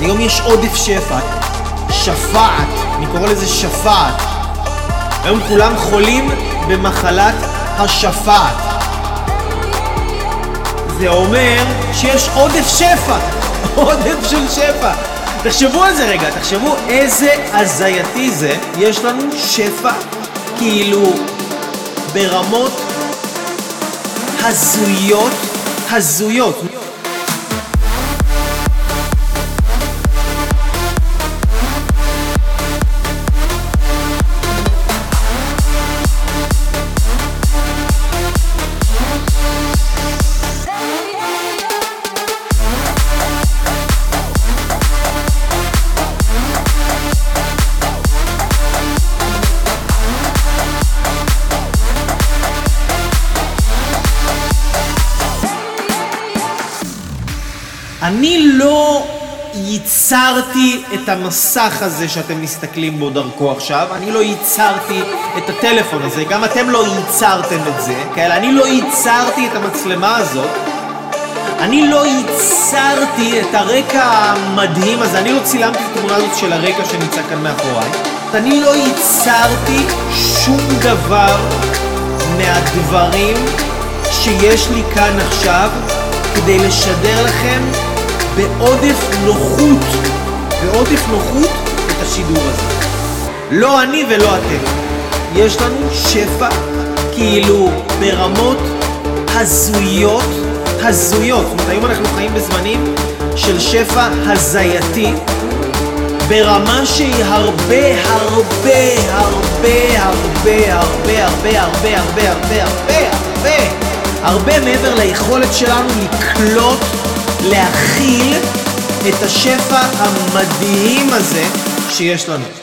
היום יש עודף שפע, שפעת, אני קורא לזה שפעת. היום כולם חולים במחלת השפעת. זה אומר שיש עודף שפע, עודף של שפע. תחשבו על זה רגע, תחשבו איזה הזייתי זה, יש לנו שפע כאילו ברמות הזויות, הזויות. אני לא ייצרתי את המסך הזה שאתם מסתכלים בו דרכו עכשיו, אני לא ייצרתי את הטלפון הזה, גם אתם לא ייצרתם את זה, כאלה, אני לא ייצרתי את המצלמה הזאת, אני לא ייצרתי את הרקע המדהים הזה, אני לא צילמתי את התמונה הזאת של הרקע שנמצא כאן מאחוריי, אני לא ייצרתי שום דבר מהדברים שיש לי כאן עכשיו כדי לשדר לכם בעודף נוחות, בעודף נוחות את השידור הזה. לא אני ולא אתם. יש לנו שפע כאילו ברמות הזויות, הזויות. זאת אומרת, היום אנחנו חיים בזמנים של שפע הזייתי, ברמה שהיא הרבה הרבה הרבה הרבה הרבה הרבה הרבה הרבה הרבה הרבה הרבה הרבה מעבר ליכולת שלנו לקלוט להכיל את השפע המדהים הזה שיש לנו.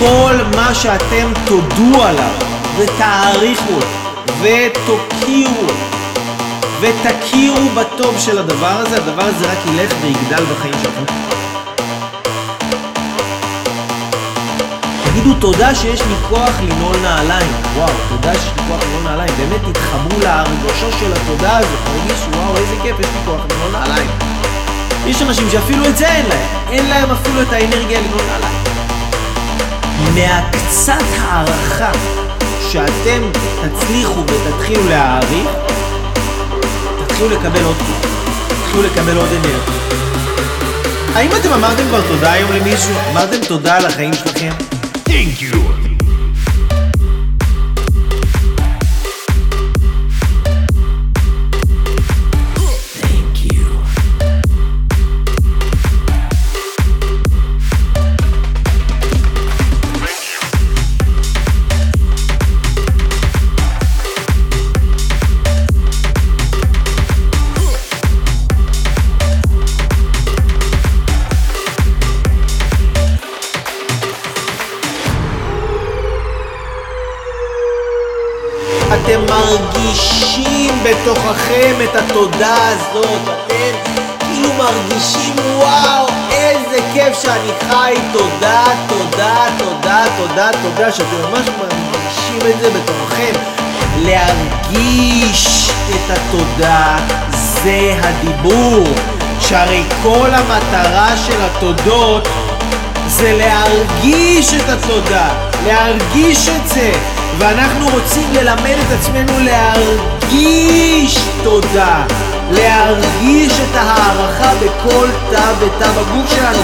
כל מה שאתם תודו עליו ותעריכו ותוקירו ותכירו בטוב של הדבר הזה, הדבר הזה רק ילך ויגדל בחיים שלכם. תגידו תודה שיש לי כוח לנעול נעליים. וואו, תודה שיש לי כוח לנעול נעליים. באמת תתחברו להרגשה של התודה הזאת. תרגישו, וואו, איזה כיף, יש לי כוח לנעול נעליים. יש אנשים שאפילו את זה אין להם. אין להם אפילו את האנרגיה לנעול נעליים. מהקצת הערכה שאתם תצליחו ותתחילו להעריך, תתחילו לקבל עוד כוח, תתחילו לקבל עוד אנרגיה. האם אתם אמרתם כבר תודה היום למישהו? אמרתם תודה על החיים שלכם? Thank you. אתם מרגישים בתוככם את התודה הזאת, אתם כאילו מרגישים וואו, איזה כיף שאני חי, תודה, תודה, תודה, תודה, תודה, שאתם ממש מרגישים את זה בתוככם. להרגיש את התודה זה הדיבור, שהרי כל המטרה של התודות זה להרגיש את התודה, להרגיש את זה. ואנחנו רוצים ללמד את עצמנו להרגיש תודה, להרגיש את ההערכה בכל תא ותא בגוף שלנו.